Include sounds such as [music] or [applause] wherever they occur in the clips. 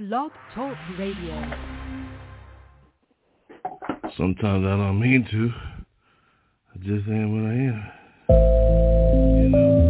Blog Talk Radio. Sometimes I don't mean to. I just am what I am. You know.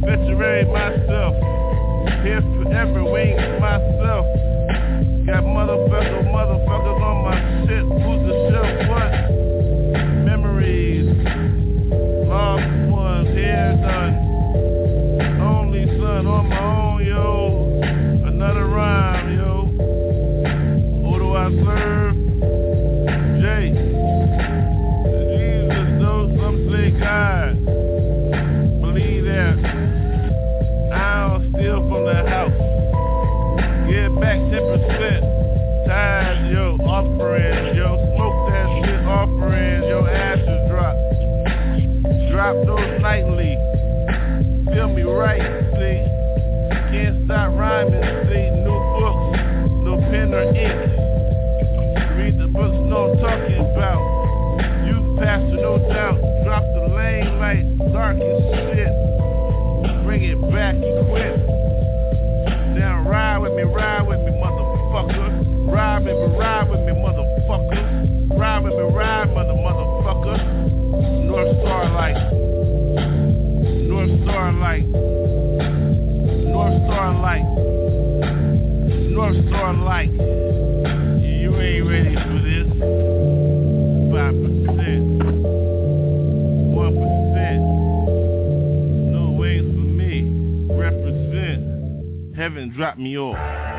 Veterinary myself. Here forever, wings myself. Got motherfucker, motherfuckers on my shit. Who's the shit? What? Memories. Lost ones, hair done. Only son on my offerings. Yo, smoke that shit offerings. Yo, ashes drop. Drop those nightly. Feel me right, see? Can't stop rhyming, see? New books, no pen or ink. Read the books, no talking about. Youth pastor, no doubt. Drop the lane light, dark as shit. Bring it back, equip. Now ride with me, ride with me, motherfucker ride with me, motherfucker. Ride with me, ride, mother, motherfucker. North Star light. North Star light. North Star light. North Star light. You ain't ready for this. Five percent. One percent. No ways for me. Represent. Heaven dropped me off.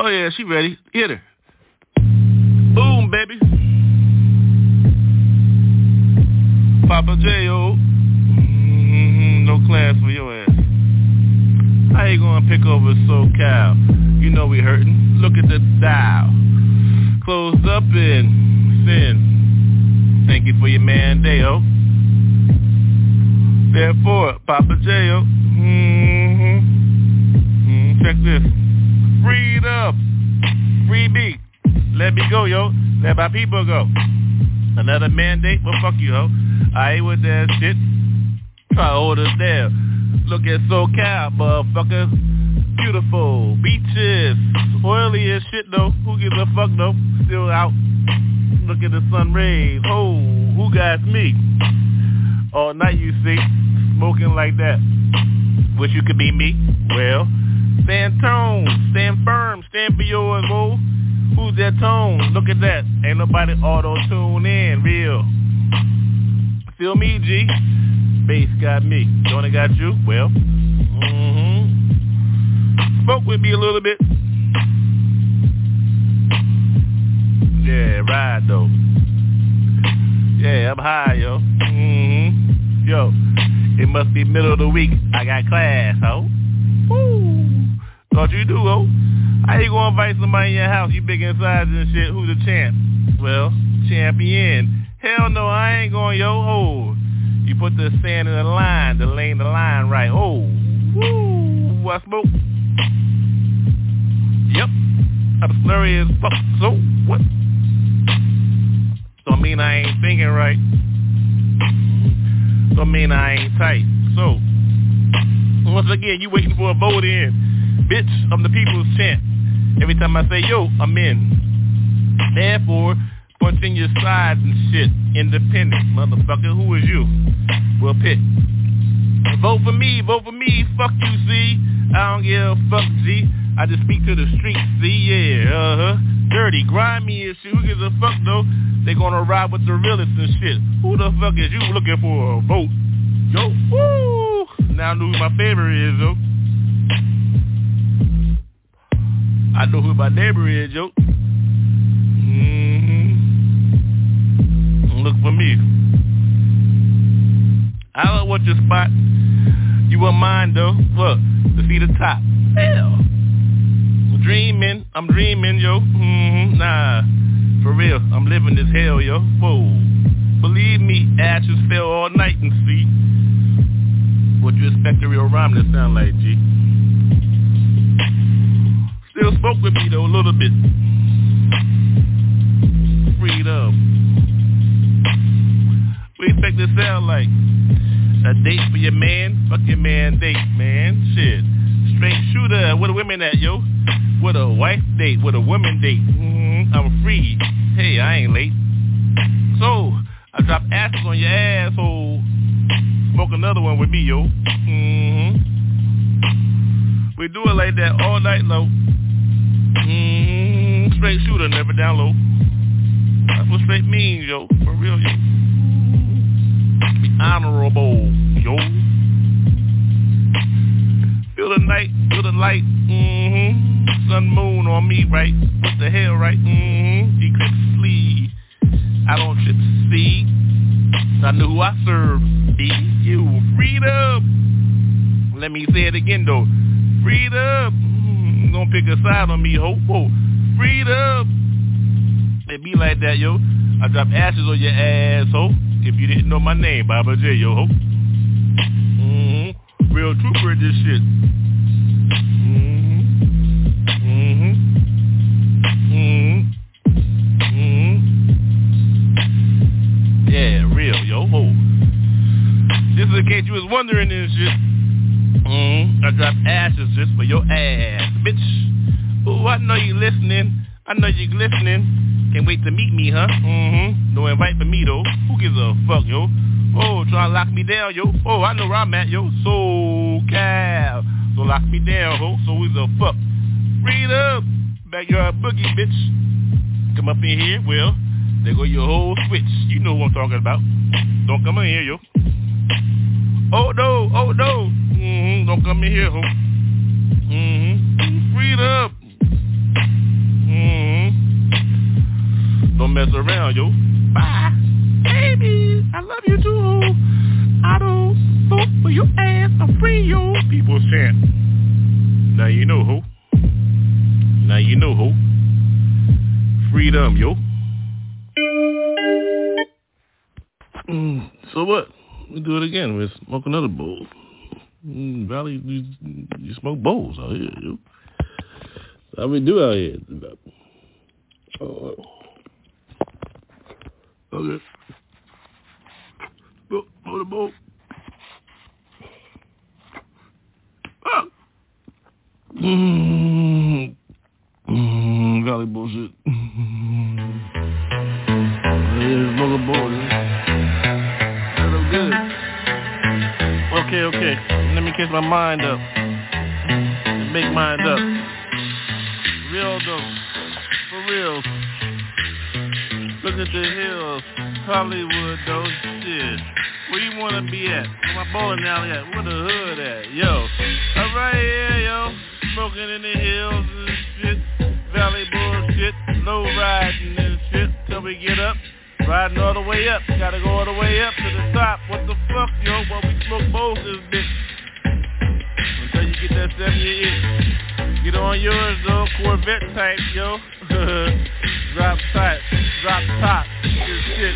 Oh yeah, she ready. Hit her. Boom, baby. Poppa J.O. Mm-hmm, no class for your ass. How you gonna pick over SoCal? You know we hurting. Look at the dial. Closed up in sin. Thank you for your man, Deo. Therefore, Poppa J.O. Mm-hmm. Mm, check this. Freedom. Free me. Let me go, yo. Let my people go. Another mandate? Well, fuck you, ho. I ain't with that shit. Try us down. Look at SoCal, motherfuckers. Beautiful. Beaches. Oily as shit, though. Who gives a fuck, though? Still out. Look at the sun rays. Oh, who got me? All night, you see. Smoking like that. Wish you could be me. Well, Stand tone, stand firm, for yours, boo. Who's that tone? Look at that. Ain't nobody auto-tune in, real. Feel me, G? Bass got me. Johnny got you? Well, mm-hmm. Spoke with me a little bit. Yeah, ride though. Yeah, I'm high, yo. Mm-hmm. Yo, it must be middle of the week. I got class, ho. Woo. Thought you do, oh. How you gonna invite somebody in your house, you big inside and shit, who's the champ? Well, champion. Hell no, I ain't going, yo, oh. You put the sand in the line, the lane the line right. Oh, woo, I smoke. Yep, I'm slurry as fuck. So, what? Don't mean I ain't thinking right. Don't mean I ain't tight. So, once again, you waiting for a vote in. Bitch, I'm the people's champ. Every time I say yo, I'm in. Therefore, punch in your sides and shit. Independent, motherfucker. Who is you? Well, pick. Vote for me, vote for me. Fuck you, see. I don't give a fuck, G. I just speak to the streets, see, yeah, uh-huh. Dirty, grimy and shit. Who gives a fuck, though? They gonna ride with the realest and shit. Who the fuck is you looking for a vote? Yo, woo! Now I know who my favorite is, though. I know who my neighbor is, yo. Mm-hmm. Look for me. I don't want your spot. You want mine, though. Look, to see the top. Hell. Dreaming. I'm dreaming, yo. Mm-hmm. Nah. For real. I'm living this hell, yo. Whoa. Believe me, ashes fell all night and see. What you expect a real rhyme to sound like, G? Spoke with me though a little bit. Freedom. We expect to sound like a date for your man, fuck your man date, man. Shit. Straight shooter, where the women at, yo? With a wife date, with a woman date. Mm-hmm. I'm free. Hey, I ain't late. So, I drop asses on your asshole. Smoke another one with me, yo. Mm-hmm. We do it like that all night long. Mm, straight shooter, never down low. That's what straight means, yo. For real, yo. Be honorable, yo. Feel the night, feel the light, mm-hmm. Sun, moon on me, right? What the hell, right? Mm-hmm. Eclipse sleeve. I don't trip see. I know who I serve. Be you. Freedom. Let me say it again, though. Freedom Gonna pick a side on me, ho. Freedom. It be like that, yo. I drop ashes on your ass, ho. If you didn't know my name, Baba J, yo, ho. Mm-hmm. Real trooper this shit. Mmm. Mmm. Mmm. Mmm. Yeah, real, yo, ho. This is in case you was wondering this shit. Mm-hmm. I drop ashes just for your ass bitch. Ooh, I know you listening. I know you listening. Can't wait to meet me, huh? Mm-hmm. No invite for me, though. Who gives a fuck, yo? Oh, try to lock me down, yo. Oh, I know where I'm at, yo. So cal. So lock me down, ho. So who's a fuck? Read up. Backyard boogie, bitch. Come up in here, well, there go your whole switch. You know what I'm talking about. Don't come in here, yo. Oh no, oh no. Mm-hmm. Don't come in here, ho. Don't mess around, yo. Bye. Baby, I love you too. I don't vote for your ass. I'm free, yo. People chant. Now you know, who. Now you know, who. Freedom, yo. Mm, so what? We do it again. We smoke another bowl. Mm, Valley, you, you smoke bowls out here, yo. How we do out here? Oh. Okay. Go, hold the bowl. Ah. Mm. Mm, Valley bullshit. smoke a bowl, yeah. Good. Okay, okay. Let me catch my mind up. Make mind up. Real though. For real. At the hills. Hollywood though. Shit. Where you wanna be at? Where my bowling alley at? Where the hood at? Yo. I'm right here, yo. Smoking in the hills and shit. Valley bullshit. Low riding and shit. Till we get up. Riding all the way up, gotta go all the way up to the top. What the fuck, yo? While we smoke bowls this bitch. Until you get that seven year itch. Get on yours though, Corvette type, yo. [laughs] drop top, drop top, this shit.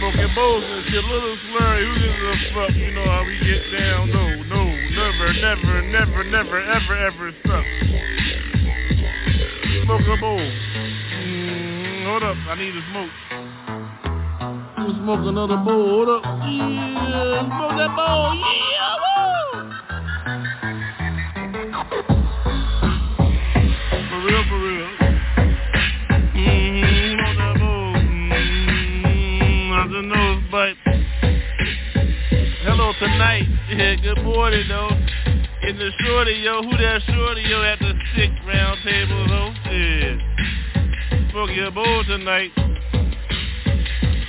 Smoking bowls and shit, little slurry. Who gives a fuck? You know how we get down. No, no, never, never, never, never, ever, ever suck. Smoke a bowl. Mm, hold up, I need to smoke. Smoke another bowl. Hold up. Yeah, smoke that bowl. Yeah, woo! Tonight. Yeah, good morning, though. In the shorty, yo. Who that shorty, yo, at the six round table, though? Yeah. Smoke your bowl tonight.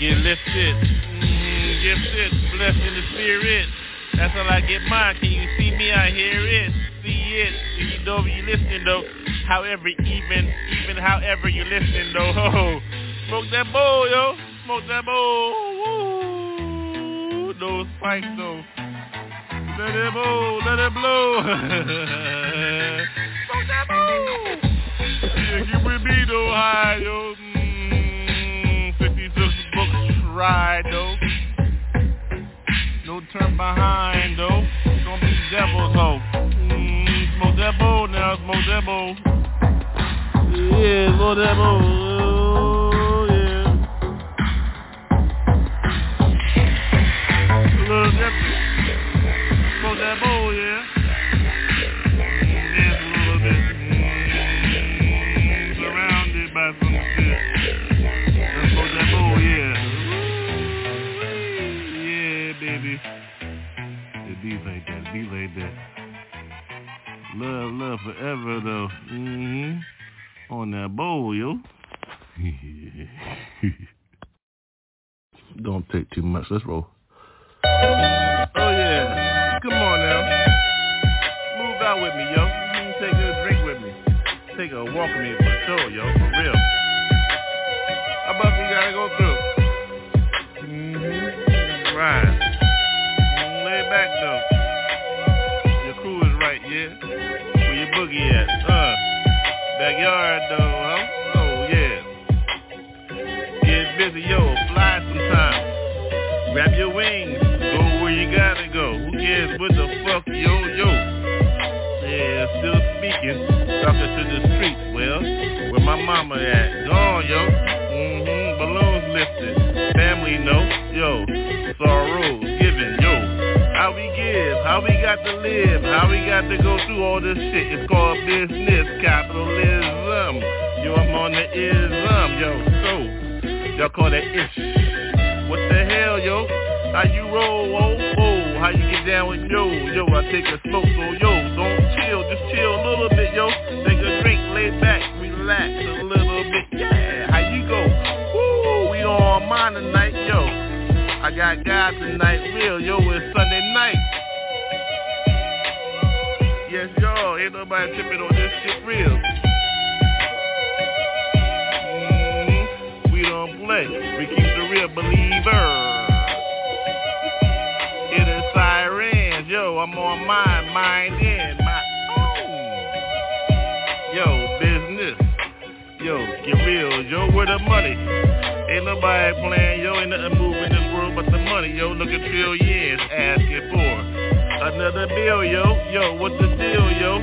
Get lifted, mm, gifted, blessed in the spirit. That's how I get mine. Can you see me? I hear it, see it. If you know you listening though, however, even, even however you're listening though. Oh, [laughs] smoke that bowl, yo. Smoke that bowl. Woo. Those spikes though. Let it blow, let it blow. smoke that bowl. Yeah, get with me though, high, yo. Mm, 56 books ride though. No turn behind though. Don't be devils ho. Mm, smoke that bowl now, smoke that bowl. Yeah, smoke that bowl. Forever though. Mm-hmm. On that bowl, yo. [laughs] Don't take too much. Let's roll. Oh yeah. Come on now. Move out with me, yo. Take a drink with me. Take a walk with me for sure, yo. For real. How about we gotta go through? Mm-hmm. Right. Lay back though. Your at? Uh. Backyard though, huh? Oh yeah. Get busy, yo. Fly sometime. Grab your wings. Go where you gotta go. Who cares what the fuck, yo, yo? Yeah, still speaking. Talking to the streets. Well, where my mama at? Gone, yo. Mm-hmm. Balloons lifted. Family no. Yo. Sorrows how we give, how we got to live, how we got to go through all this shit. It's called business capitalism. Yo, I'm on the ism, yo. So, y'all call that ish. What the hell, yo? How you roll, oh, oh, how you get down with yo, yo, I take a smoke, so yo, don't chill, just chill a little bit, yo, take a drink, lay back, relax got God tonight, real, yo, it's Sunday night, yes, y'all, ain't nobody tripping on this shit real, mm-hmm. we don't play, we keep the real believer. It is sirens, yo, I'm on mine, mind in, my own. Yo, business, yo, get real, yo, where the money? Ain't nobody playing, yo, ain't nothing moving but the money, yo, look at trillions asking for another bill, yo, yo, what's the deal, yo?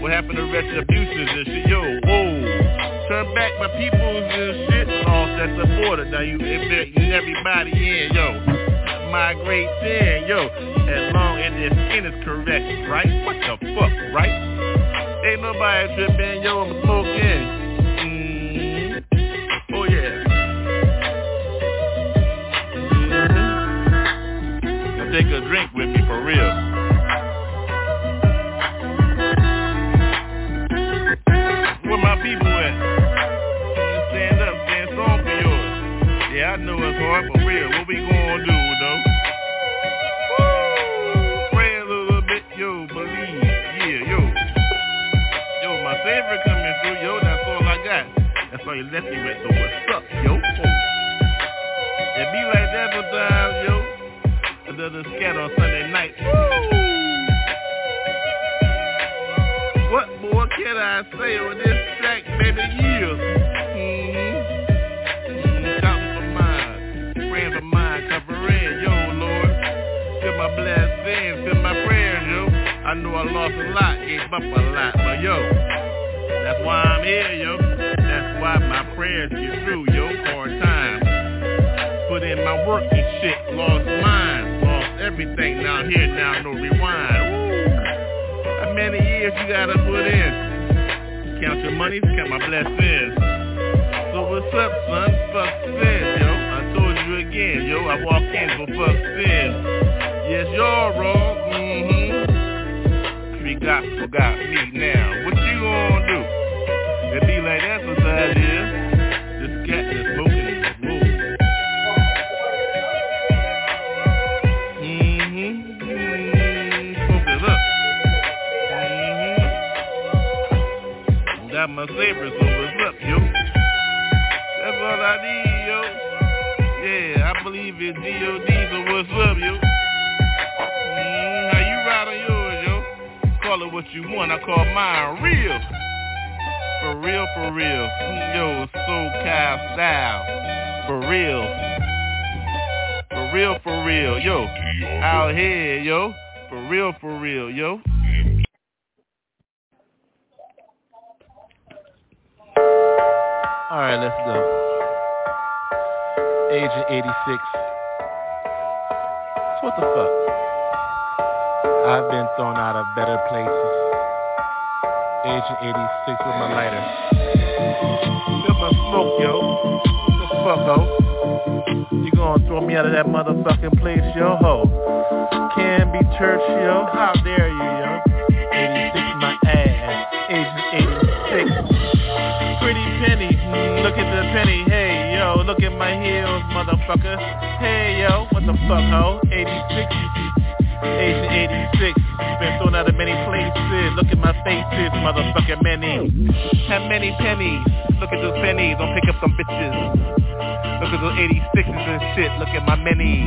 What happened to retributions and shit, yo, whoa. Turn back my peoples and shit, oh, lost at the border, now you inviting everybody in, yo migrate then, yo, as long as their skin is correct, right? What the fuck, right? Ain't nobody tripping, yo, I'm smoking. Take a drink with me for real. Where my people at? Stand up, stand strong for yours. Yeah, I know it's hard, for real. What we gonna do, though? Woo! Pray a little bit, yo, believe. Yeah, yo. Yo, my favorite coming through, yo, that's all I got. That's all you left me with, so what's up, yo? Another scat on Sunday night. What more can I say on this track, baby? Yeah. Mm-hmm. Mm, for mine, praying for mine, covering, yo, Lord. Feel my blessings, feel my prayers, yo. I know I lost a lot, gave up a lot, but yo, that's why I'm here, yo. That's why my prayers get through, yo. Hard times. Put in my work and shit, lost mine, everything. Now here, now no rewind. Ooh. How many years you gotta put in? Count your money, count my blessings. So what's up, son? Fuck sin, yo. I told you again, yo. I walk in for fuck sin. Yes, you're wrong. Mm-hmm. Street gospel got me now. What my saber, so what's up, yo? That's all I need, yo. Yeah, I believe in G.O.D., so what's up, yo? Mm, how you ride on yours, yo? Call it what you want, I call mine real. For real, for real. Yo, SoCal style. For real. For real, for real, yo. Out here, yo. For real, for real, yo. Alright, let's go. Agent 86. So what the fuck? I've been thrown out of better places. Agent 86 with my lighter. Feel my smoke, yo. What the fuck, ho? You gonna throw me out of that motherfucking place, yo, ho? Can be church, yo. How dare you, yo? Penny. Hey, yo, look at my heels, motherfucker. Hey, yo, what the fuck, ho? 86. Agent 86. Been thrown out of many places. Look at my faces, motherfucker, many. Have many pennies. Look at those pennies. Don't pick up some bitches. Look at those 86s and shit. Look at my many.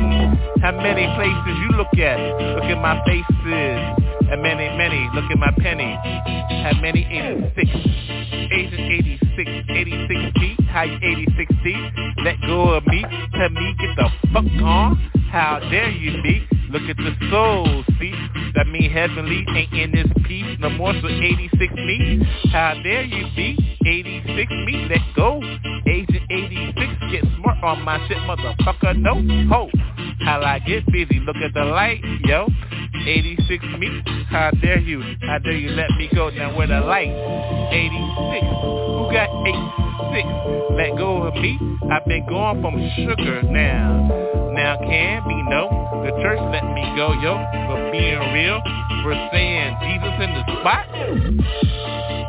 How many places you look at? Look at my faces. And many, many. Look at my penny. How many 86? Agent 86, 86T. How you 86T? Let go of me. Tell me get the fuck on. How dare you be? Look at the soul, see? That mean heavenly ain't in this piece no more, so 86 me. How dare you be? 86 me, let go. Agent 86, get smart on my shit, motherfucker, no ho. how I get busy. Look at the light, yo. 86 me, how dare you? How dare you let me go now with the light? 86, who got 86? Let go of me, I've been going from sugar now. Now can be no, the church let me go, yo. For being real, for saying Jesus in the spot.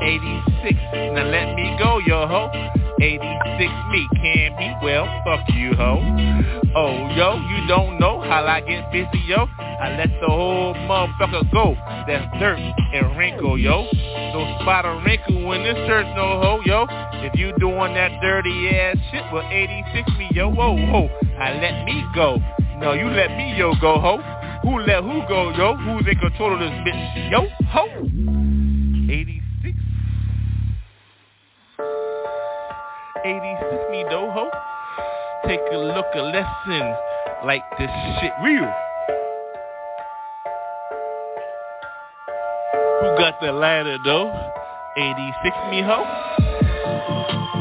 86, now let me go, yo ho. 86 me can't be well, fuck you ho. Oh yo, you don't know how I get busy yo. I let the whole motherfucker go. That's dirt and wrinkle yo. No spot or wrinkle in this church no ho yo. If you doing that dirty ass shit with 86 me yo, whoa whoa. I let me go. No, you let me yo go ho. Who let who go yo? Who's in control of this bitch yo ho? 86 86 me though, ho. Take a look, a lesson like this shit real. Who got the ladder though? 86 me ho.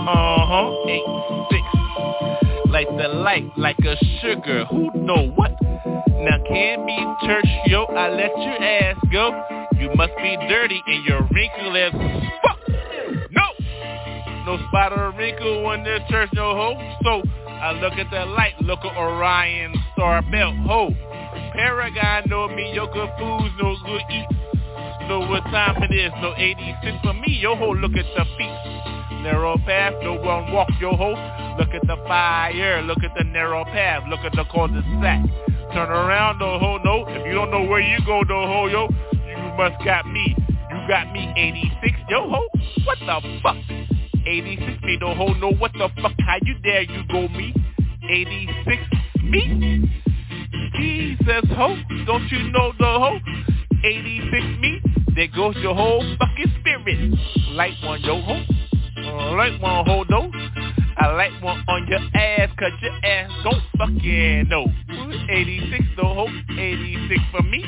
Uh-huh, 86. Like the light, like a sugar, who know what? Now can't be church, yo, I let your ass go. You must be dirty and your wrinkle as fuck. No! Spot or wrinkle in this church, no ho. So I look at the light, look at Orion Star Belt, ho. Paragon no me, yo good foods, no good eats. Know what time it is, no 86 for me, yo ho, look at the feet. Narrow path, no one walk, yo ho. Look at the fire, look at the narrow path, look at the cul-de-sac. Turn around, no ho, no. If you don't know where you go, no ho, yo, you must got me. You got me 86, yo ho. What the fuck? 86 me, ho, no. What the fuck? How you dare you go me? 86 me? Jesus ho, don't you know the ho? 86 me? There goes your whole fucking spirit. Light one, yo ho. Light one, ho, no. I like one on your ass, cause your ass don't fucking know. 86 though, ho. 86 for me.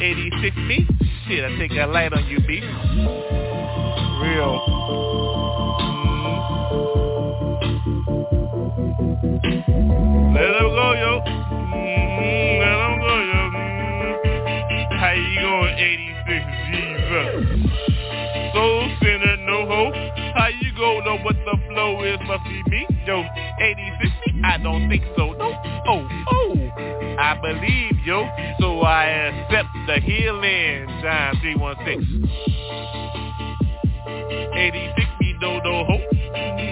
86 me. Shit, I take a light on you, B. Real. Let him go, yo. Mm, let him go, yo. Mm. How you going, 86 Jesus? Soul sinner, no hope. How you go know what the flow is? Must be me. Yo, 86 I don't think so. No. Oh, oh. I believe, yo. So I accept the healing. John 316. 86 me do do ho.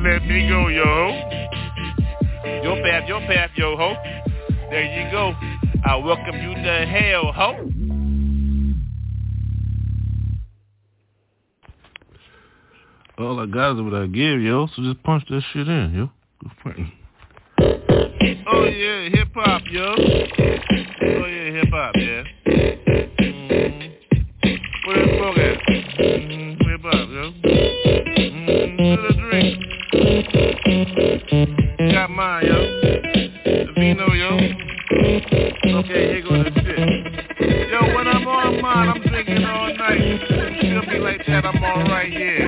86 let me go, yo ho. Your path, your path, yo ho. There you go. I welcome you to hell, ho. All I got is what I give, yo. So just punch that shit in, yo. Oh yeah, hip hop, yo. I'm alright, yeah. See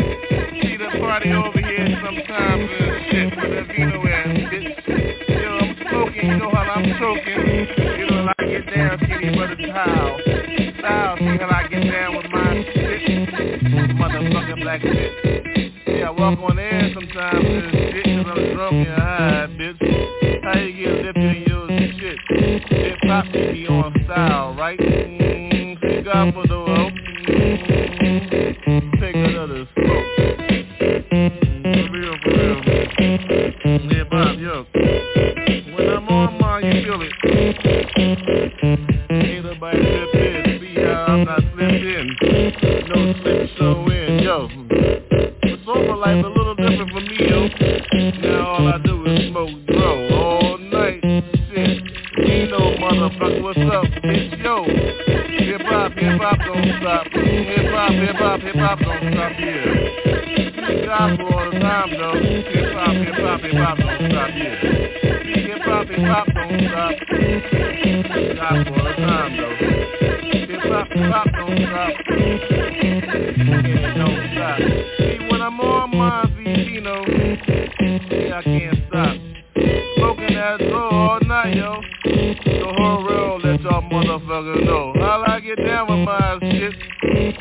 down with my shit.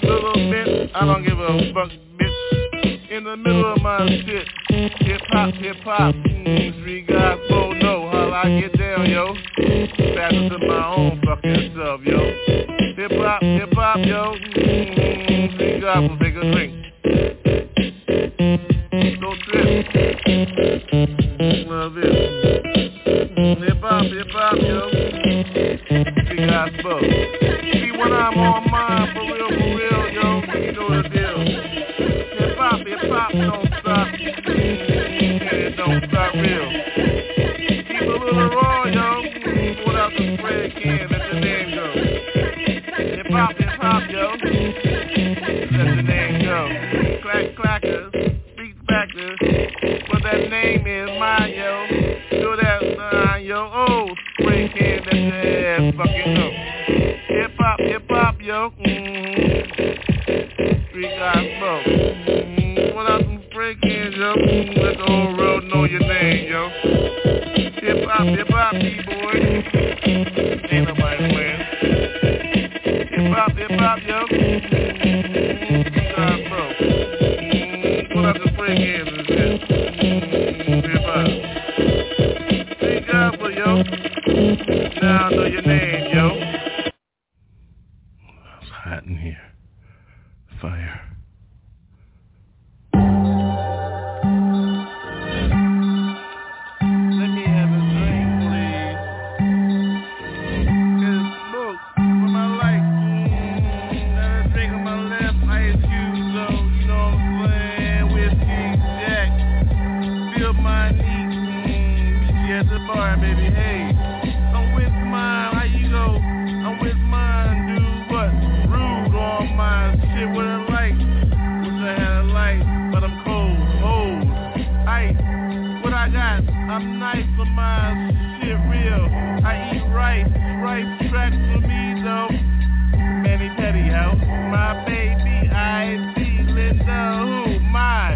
Little bitch, I don't give a fuck, bitch. In the middle of my shit. Hip hop, hip hop. Mm, street guys won't know how I get down, yo. Faster to my own fucking self, yo. Hip hop, hip hop, yo. Mm, street guys will take a drink. Don't trip. Love it. Hip hop, hip hop, yo. Street guys spoke. I'm on mine, Nice for my shit real. I eat rice. Rice tracks for me though. Manny Petty house. My baby I see Linda who? My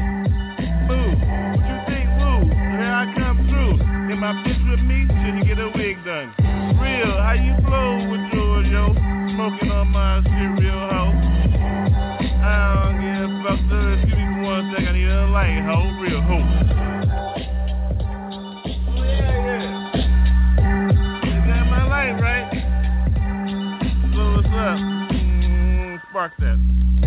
boo. What you think, woo? Here I come through. In my bitch with me, should you get a wig done? Real, how you flow with George, yo? Smoking on my shit real hoe. I don't give a fuck, sir. Excuse me one second. I need a light, hoe. Spark.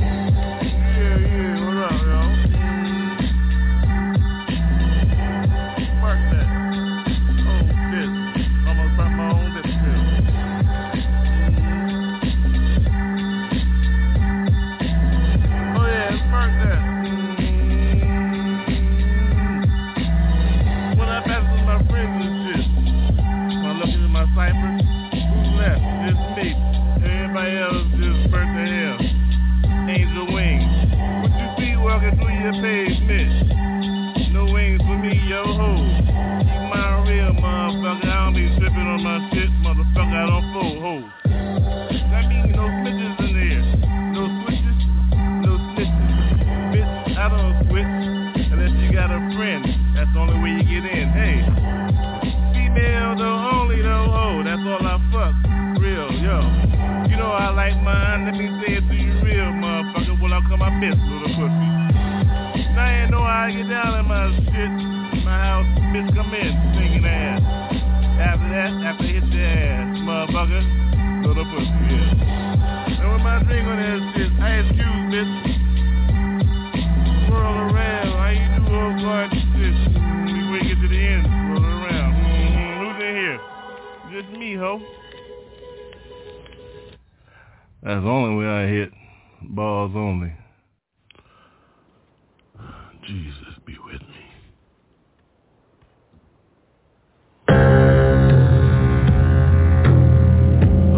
Mine. Let me say you real, motherfucker. Well, I'll call my bitch, little pussy. Now I ain't know how I get down in my shit. My house, bitch, come in, singing ass. After that, after hit the ass, motherfucker, little pussy, yeah. And with my drink on that shit, I excuse, bitch. Swirl around, how you do old guard shit? Before you get to the end, swirl around. Mm-hmm. Who's in here? Just me, ho. That's the only way I hit. Balls only. Jesus be with me.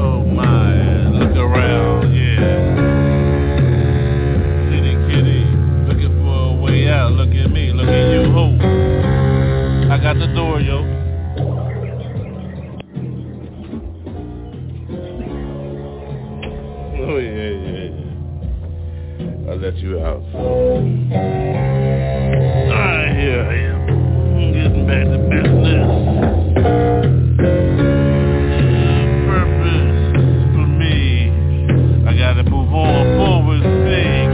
Oh my, look around, yeah. Kitty kitty, looking for a way out. Look at me, look at you. I got the door, yo. let you out. So. All right, here I am. I'm getting back to business. Purpose for me, I gotta move on forward. See,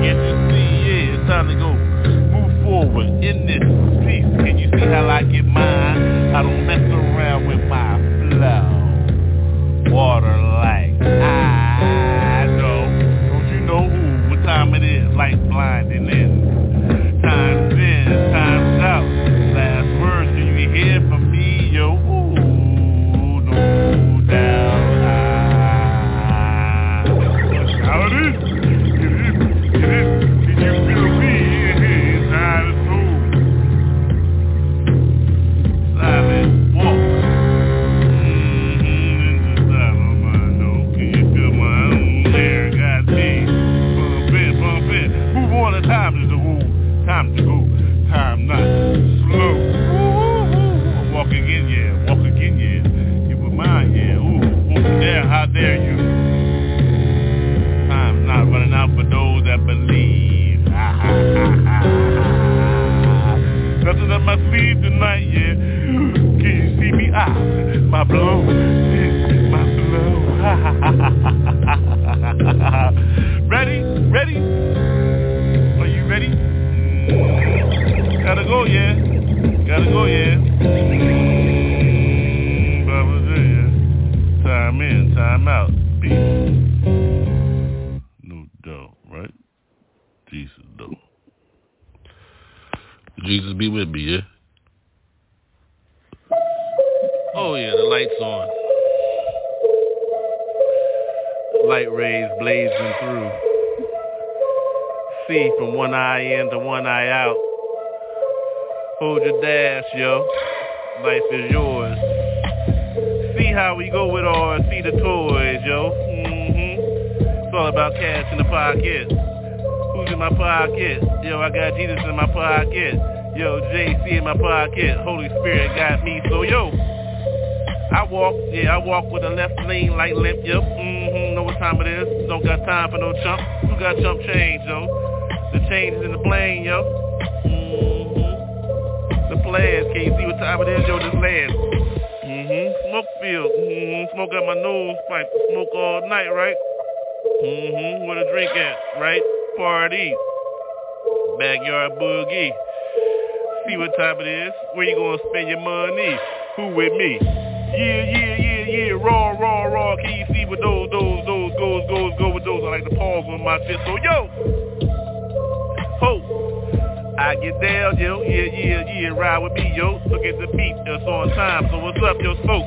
can you see? Yeah, it's time to go move forward in this piece. Can you see how I get mine? I don't mess around with my flow. Water like I my pocket. Holy Spirit got me. So, yo, I walk, yeah, I walk with a left lane like limp, Yep, Mm-hmm, know what time it is. Don't got time for no chump. Who got chump change, yo? The change is in the plane, yo. Mm-hmm. The players, can you see what time it is, yo? This land. Mm-hmm. Smoke field. Mm-hmm. Smoke out my nose pipe. Smoke all night, right? Mm-hmm. Where the drink at, right? Party. Backyard boogie. See what time it is. Where you gonna spend your money? Who with me? Yeah, yeah, yeah, yeah. Raw, raw, raw. Can you see what those, those, those goes, goes, go with those? I like to pause on my fist. So yo, ho. I get down, yo. Yeah, yeah, yeah. Ride with me, yo. Look at the beat. It's on time. So what's up, yo, smoke?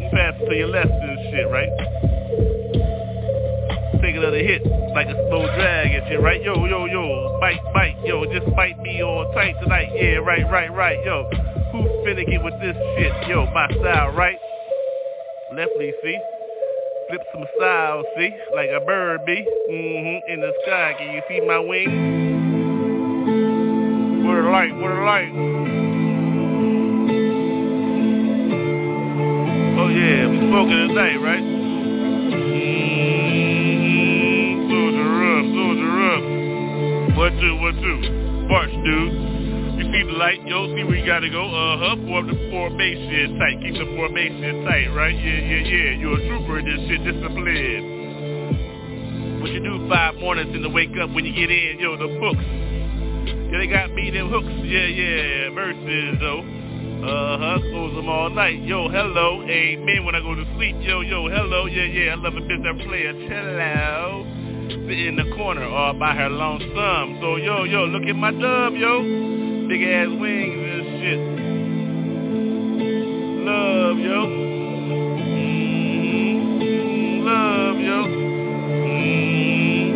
You pass to your left and shit, right? Take another hit like a slow drag and shit, right? Yo, yo, yo, bite, bite, yo, just bite me all tight tonight. Yeah, right, right, right, yo. Who get with this shit? Yo, my style, right? Leftly, see? Flip some style, see? Like a bird be. Mm-hmm. In the sky, can you see my wings? What a light, what a light. Oh yeah, we smoking tonight, right? What two, what two? March, dude. You see the light, yo, see where you gotta go. Uh-huh, form the formation tight. Keep the formation tight, right? Yeah, yeah, yeah. You're a trooper in this shit, discipline. What you do five mornings and to wake up when you get in, yo, the books. Yeah, they got me them hooks. Yeah, yeah, verses, though. Uh-huh, close them all night. Yo, hello, amen. When I go to sleep, yo, yo, hello, yeah, yeah. I love a bitch that play a cello. Sit in the corner all by her lonesome. So, yo, yo, look at my dub, yo. Big ass wings and shit. Love, yo. Mm, love, yo. Mm,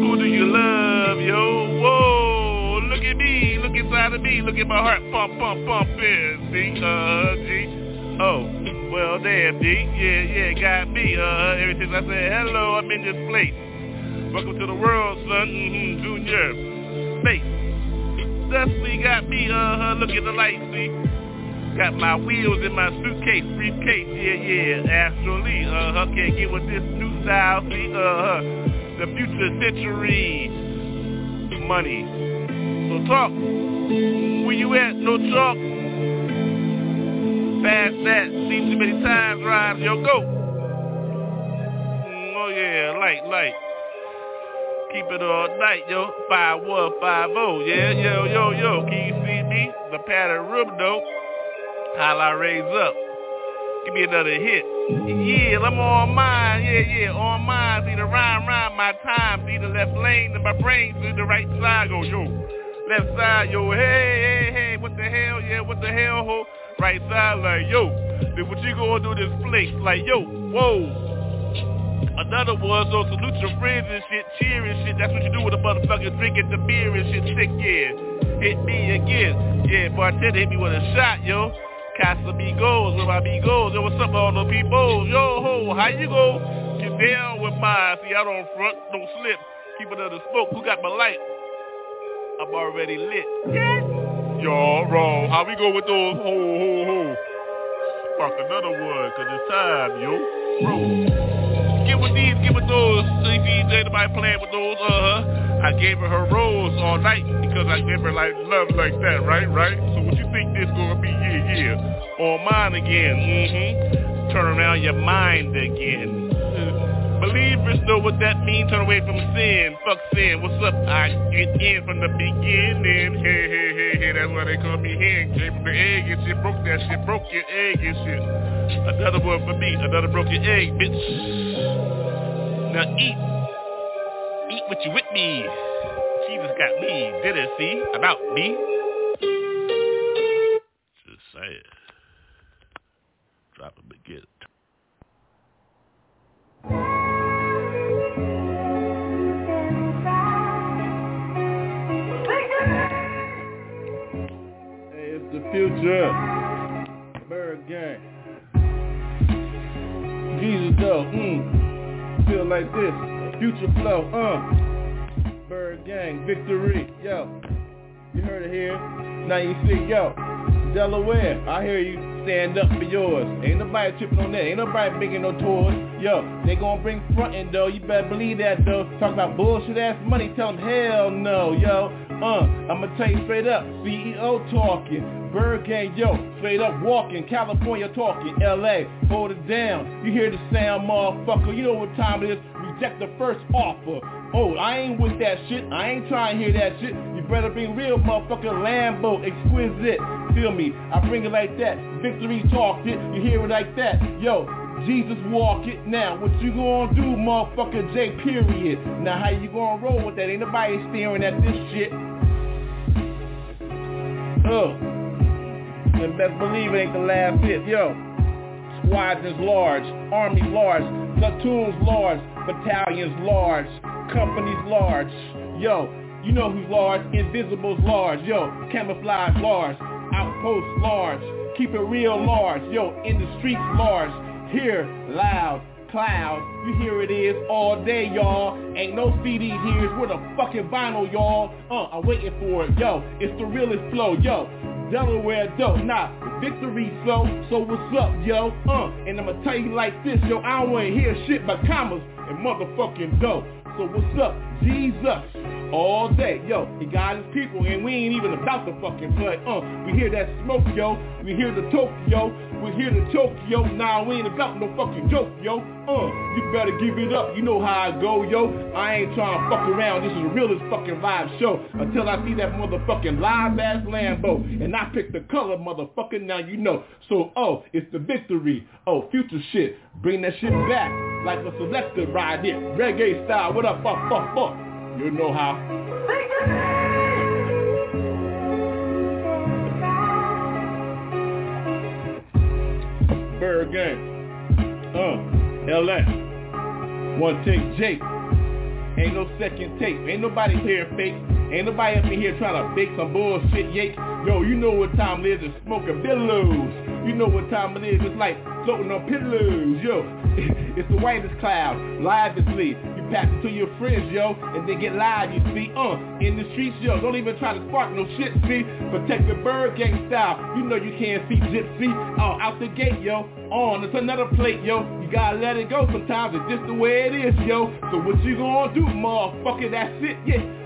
who do you love, yo? Whoa, look at me. Look inside of me. Look at my heart pump, pump, pumping. See, uh, G. Oh, well, damn, G. Yeah, yeah, got me. Uh, ever since I said hello, I'm in this place. Welcome to the world, son. Mm-hmm, junior. Space. Dusty got me, uh-huh, look at the light, see? Got my wheels in my suitcase, briefcase, yeah, yeah, astrally, uh-huh, can't get with this new style, see, uh-huh, the future century, money. So talk, where you at, no talk, fast that, seen too many times, rhymes, yo, go. Mm, oh yeah, light, light. Keep it all night, yo. Five one five oh, yeah, yo, yo, yo. Can you see me? The pattern room though. Holla raise up. Give me another hit. Yeah, I'm on mine. Yeah, yeah, on mine. See the rhyme, rhyme my time. See the left lane and my brain. See the right side go, yo. Left side, yo. Hey, hey, hey. What the hell? Yeah, what the hell, ho? Right side, like, yo. Then what you gonna do this flex? Like, yo, whoa. Another one, so salute your friends and shit, cheer and shit. That's what you do with a motherfucker drinking the beer and shit. Sick, yeah. Hit me again. Yeah, bartender hit me with a shot, yo. Casamigos, with my amigos. Yo, what's up, all the people? Yo, ho, how you go? Get down with mine. See, I don't front, don't slip. Keep it smoke. Who got my light? I'm already lit. Yes. Y'all wrong. How we go with those? Ho, ho, ho. Spark another one, cause it's time, yo. Bro. Those. CPJ, nobody playing with those, uh-huh. I gave her her rose all night because I gave her like love like that, right, right? So what you think this gonna be? Yeah, yeah. On mine again, mm-hmm. Turn around your mind again. Believers know what that means. Turn away from sin. Fuck sin. What's up? I get in from the beginning. Hey, hey, hey, hey. That's why they call me hen. Came from the egg and shit. Broke that shit. Broke your egg and shit. Another one for me. Another broken egg, bitch. Now eat. Eat what you with me. Jesus got me. Did it, see? About me. This. Future flow, uh. ByrdGang, victory, yo. You heard it here. Now you see, yo. Delaware, I hear you. Stand up for yours. Ain't nobody tripping on that. Ain't nobody making no tours. Yo, they gonna bring frontin' though. You better believe that though. Talk about bullshit ass money. Tell them hell no, yo. Uh, I'ma tell you straight up. CEO talking. ByrdGang, yo, straight up walking, California talking, LA, hold it down. You hear the sound, motherfucker. You know what time it is. Reject the first offer. Oh, I ain't with that shit. I ain't trying to hear that shit. You better be real motherfucker Lambo, exquisite. Feel me? I bring it like that. Victory talked it. You hear it like that. Yo, Jesus walk it now. What you gonna do, motherfucker J period? Now how you gonna roll with that? Ain't nobody staring at this shit. Oh. And best believe it ain't the last hit. Yo. Squadrons large, army large, platoons large, battalions large, companies large. Yo, you know who's large, invisibles large. Yo, camouflage large, outposts large, keep it real large. Yo, in the streets large, here loud, cloud. You hear it is all day, y'all. Ain't no CD here. With a fucking vinyl, y'all. Uh, I'm waiting for it. Yo, it's the realest flow. Yo, Delaware dope. Nah, victory flow. So what's up, yo? Uh, and I'ma tell you like this, yo. I don't wanna hear shit but commas and motherfucking dope. So what's up? Jesus. All day, yo, he got his people and we ain't even about to fucking play. Uh, we hear that smoke, yo. We hear the Tokyo. We hear the Tokyo. Nah, we ain't about no fucking joke, yo. Uh, you better give it up. You know how I go, yo. I ain't trying to fuck around. This is the realest fucking live show until I see that motherfucking live ass Lambo and I pick the color, motherfucker. Now you know. So, oh, it's the victory. Oh, future shit. Bring that shit back like a selector ride here. Reggae style. What up, fuck, fuck, fuck. You know how. ByrdGang. Uh, LA. One take Jake. Ain't no second tape. Ain't nobody here fake. Ain't nobody up in here trying to bake some bullshit yake. Yo, you know what time it is to smoking billows. You know what time it is. It's like floating on pillows. Yo, [laughs] it's the whitest cloud. Lively. Pass it to your friends, yo, and they get live, you see. Uh, in the streets, yo. Don't even try to spark no shit, see. Protect the ByrdGang style. You know you can't see gypsy. Oh, out the gate, yo. On, it's another plate, yo. You gotta let it go sometimes. It's just the way it is, yo. So what you gonna do, motherfucker? That's it, yeah.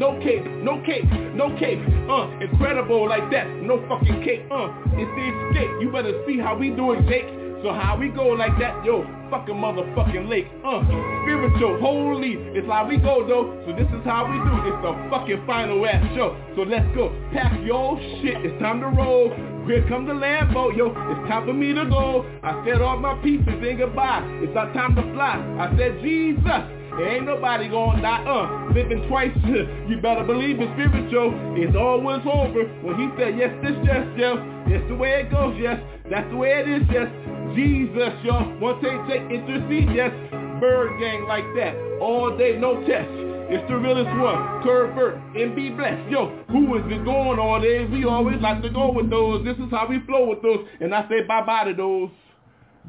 no cape, no cape, no cape, uh, incredible like that, no fucking cape, uh, it's the escape, you better see how we do it, Jake, so how we go like that, yo, fucking motherfucking lake, uh, spiritual, holy, it's how we go though, so this is how we do, it's the fucking final ass show, so let's go, pack your shit, it's time to roll, here comes the Lambo, yo, it's time for me to go, I said all my pieces and goodbye, it's our time to fly, I said Jesus, ain't nobody gonna die, uh, living twice, [laughs] you better believe it's spiritual, it's always over, when he said yes, this, yes, yes, it's the way it goes, yes, that's the way it is, yes, Jesus, y'all, one take, take, intercede, yes, ByrdGang like that, all day, no test, it's the realest one, Curvert, and be blessed. Yo, who is it going all day? We always like to go with those. This is how we flow with those. And I say bye-bye to those.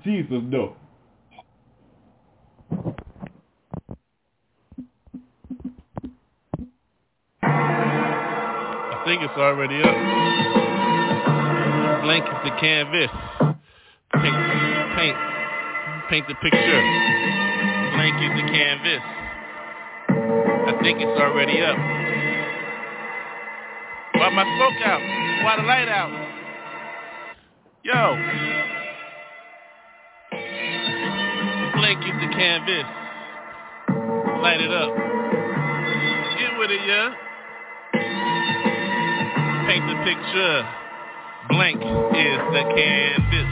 Jesus, though. I think it's already up. Blank the canvas. Paint, paint, paint the picture. Blank the canvas. I think it's already up. Why my smoke out? Why the light out? Yo. Blank the canvas. Light it up. Get with it, yeah paint the picture. Blank is the canvas.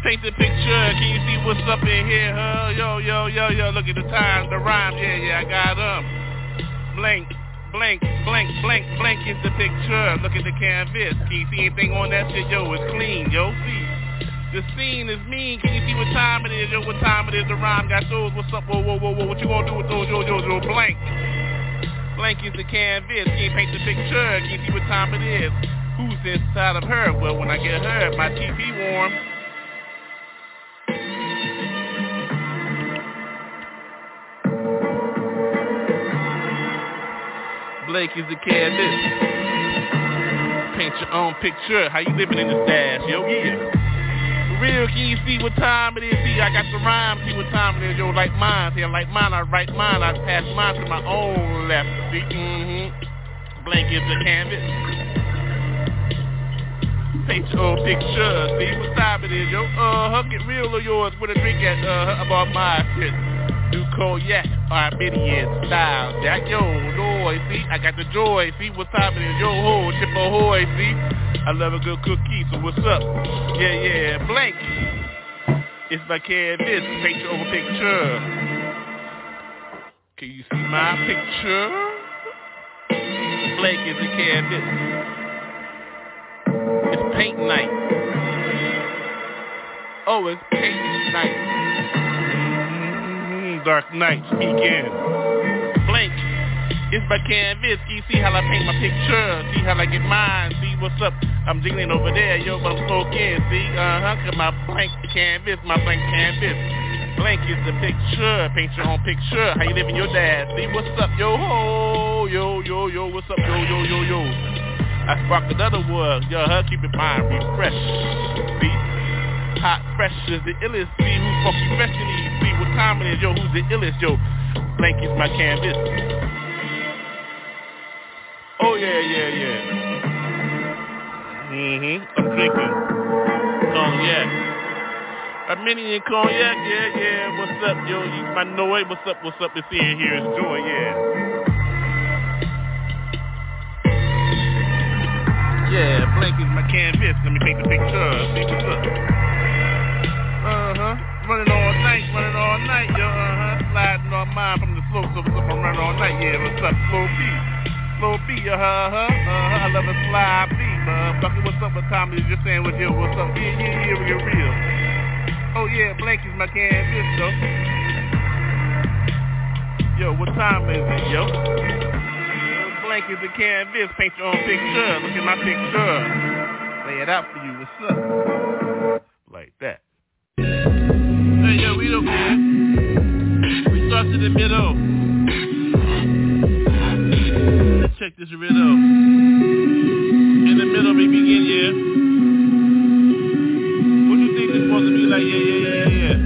Paint the picture. Can you see what's up in here? Huh? Yo, yo, yo, yo. Look at the time, the rhyme. Yeah, yeah, I got them. Blank, blank, blank, blank, blank is the picture. Look at the canvas. Can you see anything on that shit? Yo, it's clean. Yo, see. The scene is mean. Can you see what time it is? Yo, what time it is? The rhyme got those. What's up? Whoa, whoa, whoa, whoa. What you gonna do with those? Yo, yo, yo, blank. Blank is the canvas, can't paint the picture, can't see what time it is. Who's inside of her? Well, when I get her, my TV warm. Blake is the canvas. Paint your own picture. How you living in the stash? Yo, yeah. Real, can you see what time it is? See, I got the rhyme. See what time it is? Yo, like mine. See, I like mine. I write mine. I pass mine to my own left. See, mm-hmm. Blank is the canvas. Paint your own picture. See what time it is? Yo, uh-huh. Get real of yours with a drink at, uh, about my shit. Do cognac, Armenian style. Jack, yo, joy, see? I got the joy, see? What's happening? Yo, ho, chip ahoy, see? I love a good cookie, so what's up? Yeah, yeah, blank. It's my canvas, picture over picture. Can you see my picture? Blank is a canvas. It's paint night. Oh, it's paint night. Mm-hmm, dark Knight speaking. Blank. It's my canvas. See how I paint my picture. See how I get mine. See what's up. I'm jiggling over there. Yo, I'm smoking. See, uh-huh. Cause my blank canvas, my blank canvas. Blank is the picture. Paint your own picture. How you living your dad? See what's up, yo ho, yo yo yo. What's up, yo yo yo yo? I spark another one. Yo, huh? Keep it mind refresh. See, hot fresh is the illest. See who's funky fresh in these. See what time it is, yo. Who's the illest, yo? Blank is my canvas. Oh yeah, yeah, yeah. Mm-hmm. I'm drinking cognac. Armenian cognac, yeah, yeah. What's up, yo? You my noise. What's up? What's up? It's in here. It's joy, yeah. Yeah, blank is my canvas. Let me take the picture. Up. Uh-huh. Running all night, running all night, yo, uh-huh. Sliding on mine from the slope, so what's? I'm running all night, yeah. What's up? Slow beat slow B, uh huh, uh huh. I love a fly B, motherfucker. What's up with Tommy? Just saying what yo, what's up? Yeah, yeah, yeah, real, real. Oh yeah, blankies my can bitch though. Yo, what time is it, yo? Blank is a can. Paint your own picture. Look at my picture. Lay it out for you. What's up? Like that. Hey yo, we don't care. We start to the middle. check this rhythm. In the middle, we begin, yeah. What you think this supposed to be like? Yeah, yeah, yeah, yeah, yeah.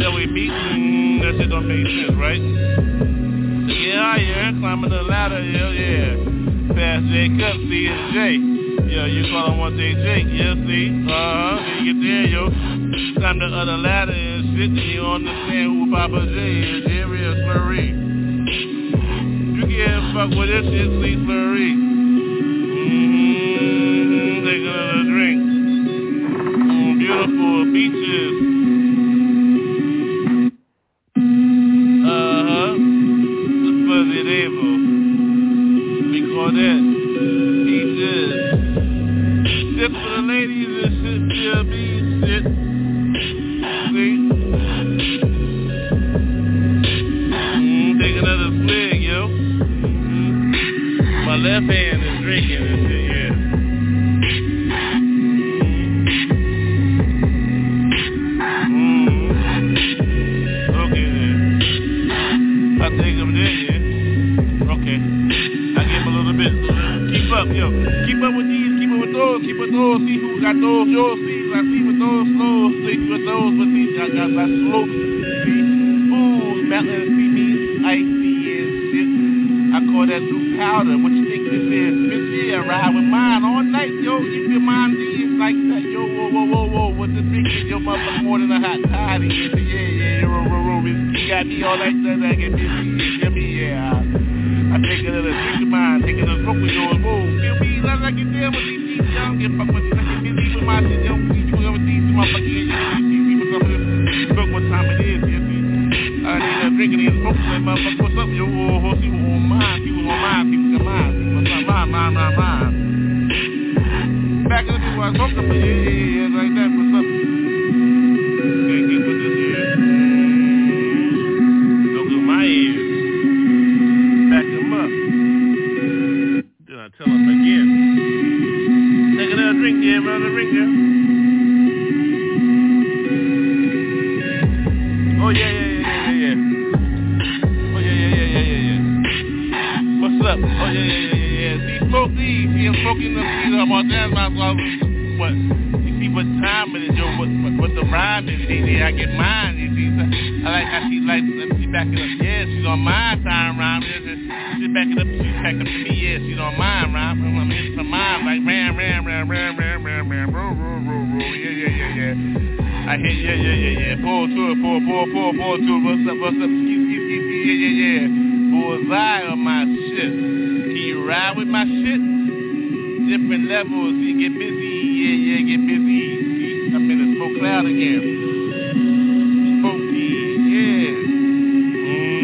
that we beat, mm, that shit don't make sense, right? Yeah, yeah, climbing the ladder, yeah, yeah. Pass J Cup, see it's J. Yeah, you call him one day Jake, yeah, see? Uh-huh, then you get there, yo. Climb the other ladder and shit, then you understand who Poppa J is, Here is Marie. You can't fuck with this shit, see Slurry. levels. You get busy, yeah, yeah, get busy. See, I'm in a smoke cloud again. Smokey, yeah.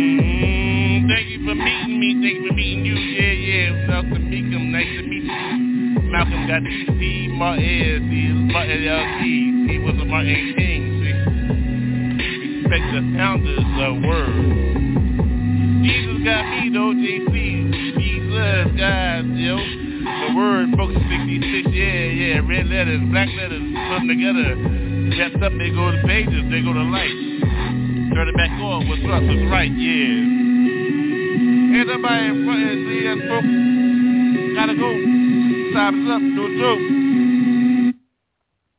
Mm-hmm. Thank you for meeting me. Thank you for meeting you. Yeah, yeah. Malcolm Meekum, nice to meet you. Malcolm got the C, Martin, C, Martin LT. He was a Martin them together. Wrapped up, they go to pages, they go to light. Turn it back on, what's up, what's right, yeah. Everybody in front of the folks, gotta go. Time's up, no joke.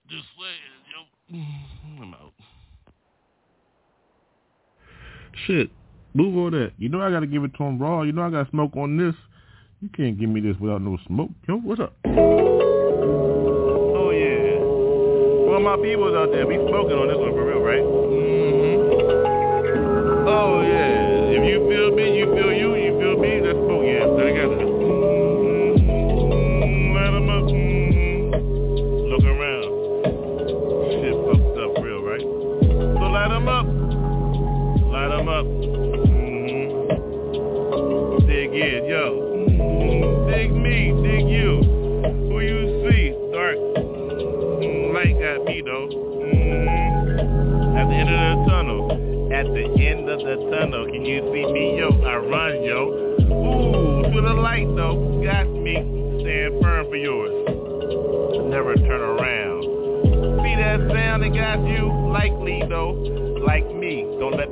Just saying, yo. Mm-hmm, I'm out. Shit. Move on that. You know I gotta give it to him raw. You know I gotta smoke on this. You can't give me this without no smoke. Yo, what's up? Well, my peoples out there, we smoking on this one for real, right? Mm-hmm. Oh yeah. If you feel me, you feel you.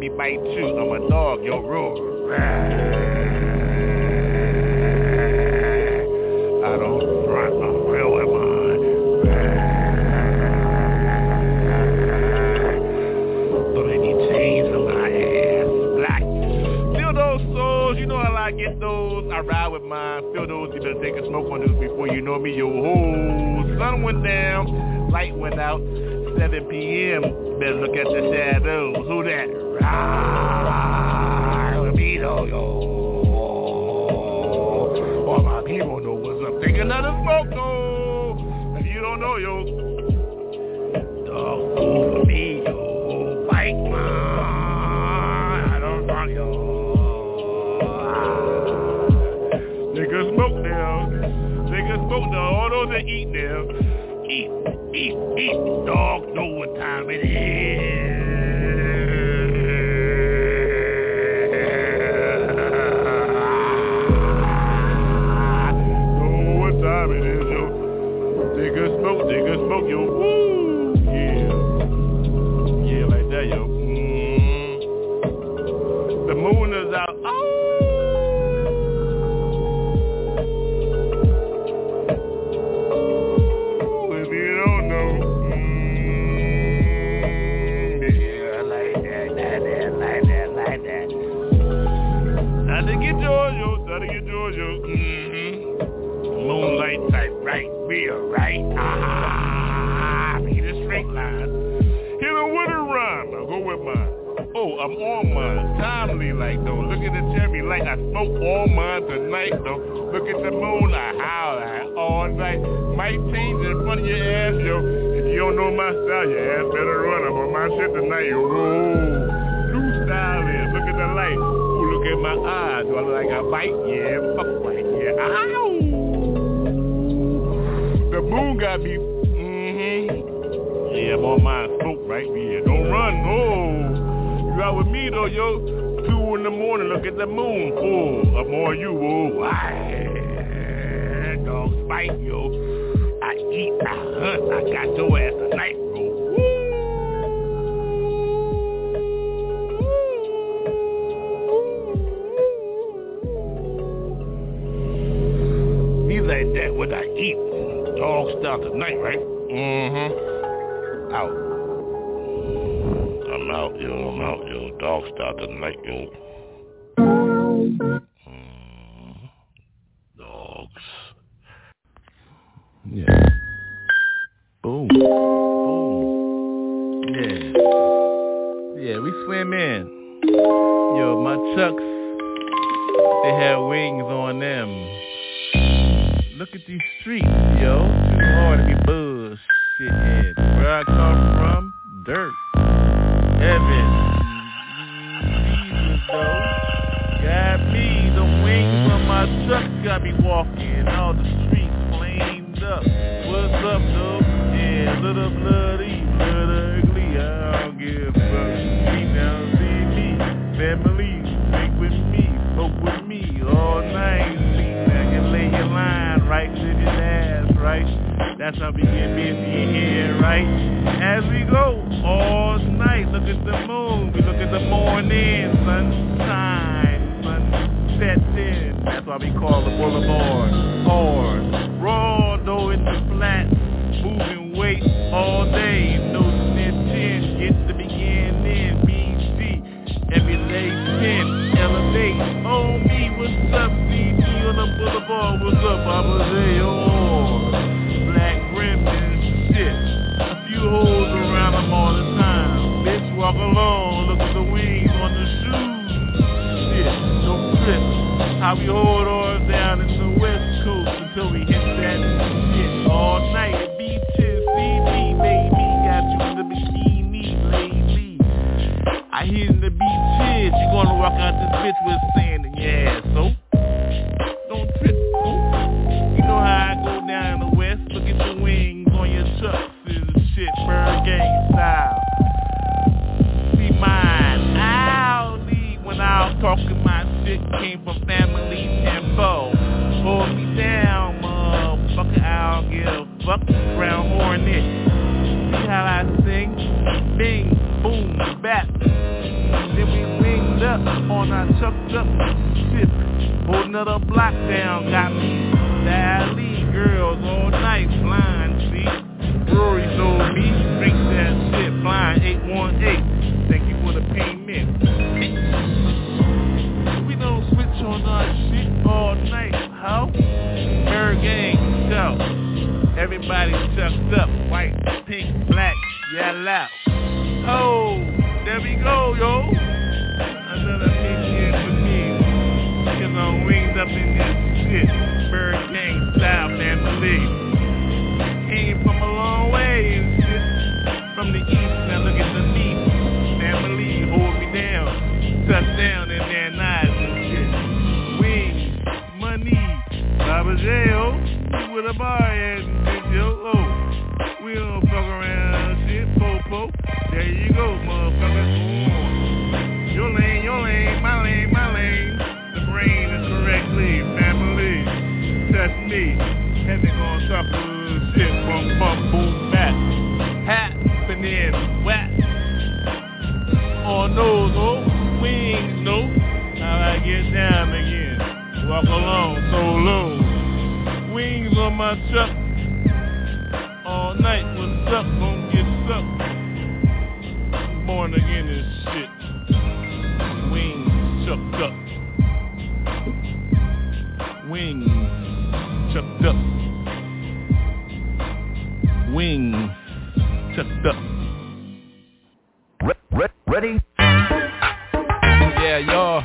Me bite you. I'm a dog, yo, roar. I don't run, I'm real am So many chains on my ass, black. Feel those souls, you know how I get those. I ride with mine. Feel those, you better take a smoke on those before you know me. Yo, ho, sun went down, light went out. They have wings on them. Look at these streets, yo. Too hard to be bullshitting. Where I come from, dirt. Heaven. Jesus, though. Got me, the wings on my truck got me walking. All the streets flamed up. What's up, though? Yeah, little bloody, blood ugly. I don't give a fuck. Now, see me. Family, stick with me. Smoke with all night. See, lay your line right to your ass, right? That's how we get busy here, right? As we go all night, look at the moon. We look at the morning, sunshine, sunset in. That's why we call the boulevard hard. Raw, though the flat, moving weight all day. No on? What's up, Poppa J? Oh, black and shit. A few holes around them all the time. Bitch, walk along, look at the wings on the shoes. Shit, no trip. How we hold ours down in the west coast until we hit that shit all night. I in the beaches, you gonna walk out this bitch with sand in your ass, up on our chucked up shit. Hold another block down, got me. Dally girls all night, blind, see? Rory told me, drink that shit, blind 818. Thank you for the payment. We don't switch on our shit all night, how? ByrdGang, go. Everybody chucked up, white, pink, black, yellow. Oh, there we go, yo. Up in this shit. ByrdGang style family. Came from a long way shit. From the east, now look at the east. Family, hold me down. Touchdown in their knives and shit. Wings, money, Baba J.O. With a bar and yo. Oh, we don't fuck around shit. Popo. There you go, motherfucker. That's me. Heavy on top shit. Bum, boom, bat. Happening, whack. On nose, oh, wings, no. How I get down again. Walk along so low. Wings on my truck. All night, what's up? Gonna get sucked. Born again and shit. Wings chucked up. Wings chucked up. Wings chucked up. Ready? Yeah, y'all.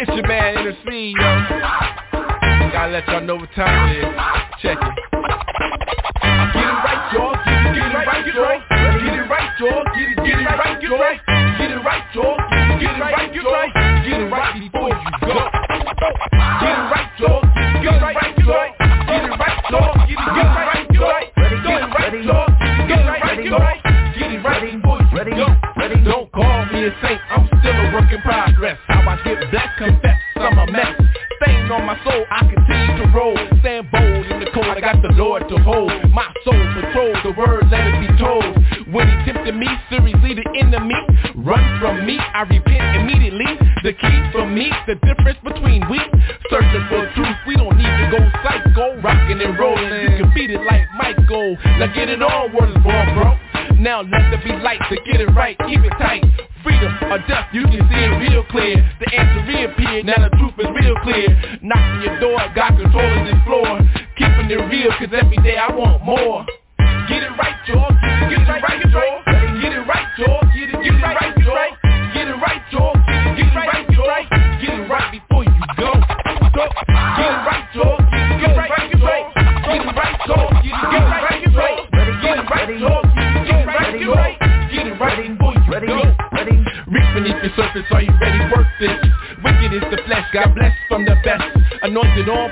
It's your man NSC, yo. Gotta let y'all know what time it is. Check it. I'm getting right, y'all. Get it, get it right, y'all. Get it right, y'all. Get it, get it right, y'all. Get it right, y'all.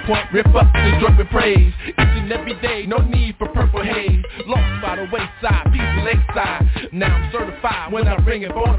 point, rip up this drug with praise. Each and every day, no need for purple haze. Lost by the wayside, peace lakeside. Now I'm certified when I ring it bona.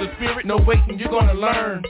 the spirit, no waiting, you're gonna learn.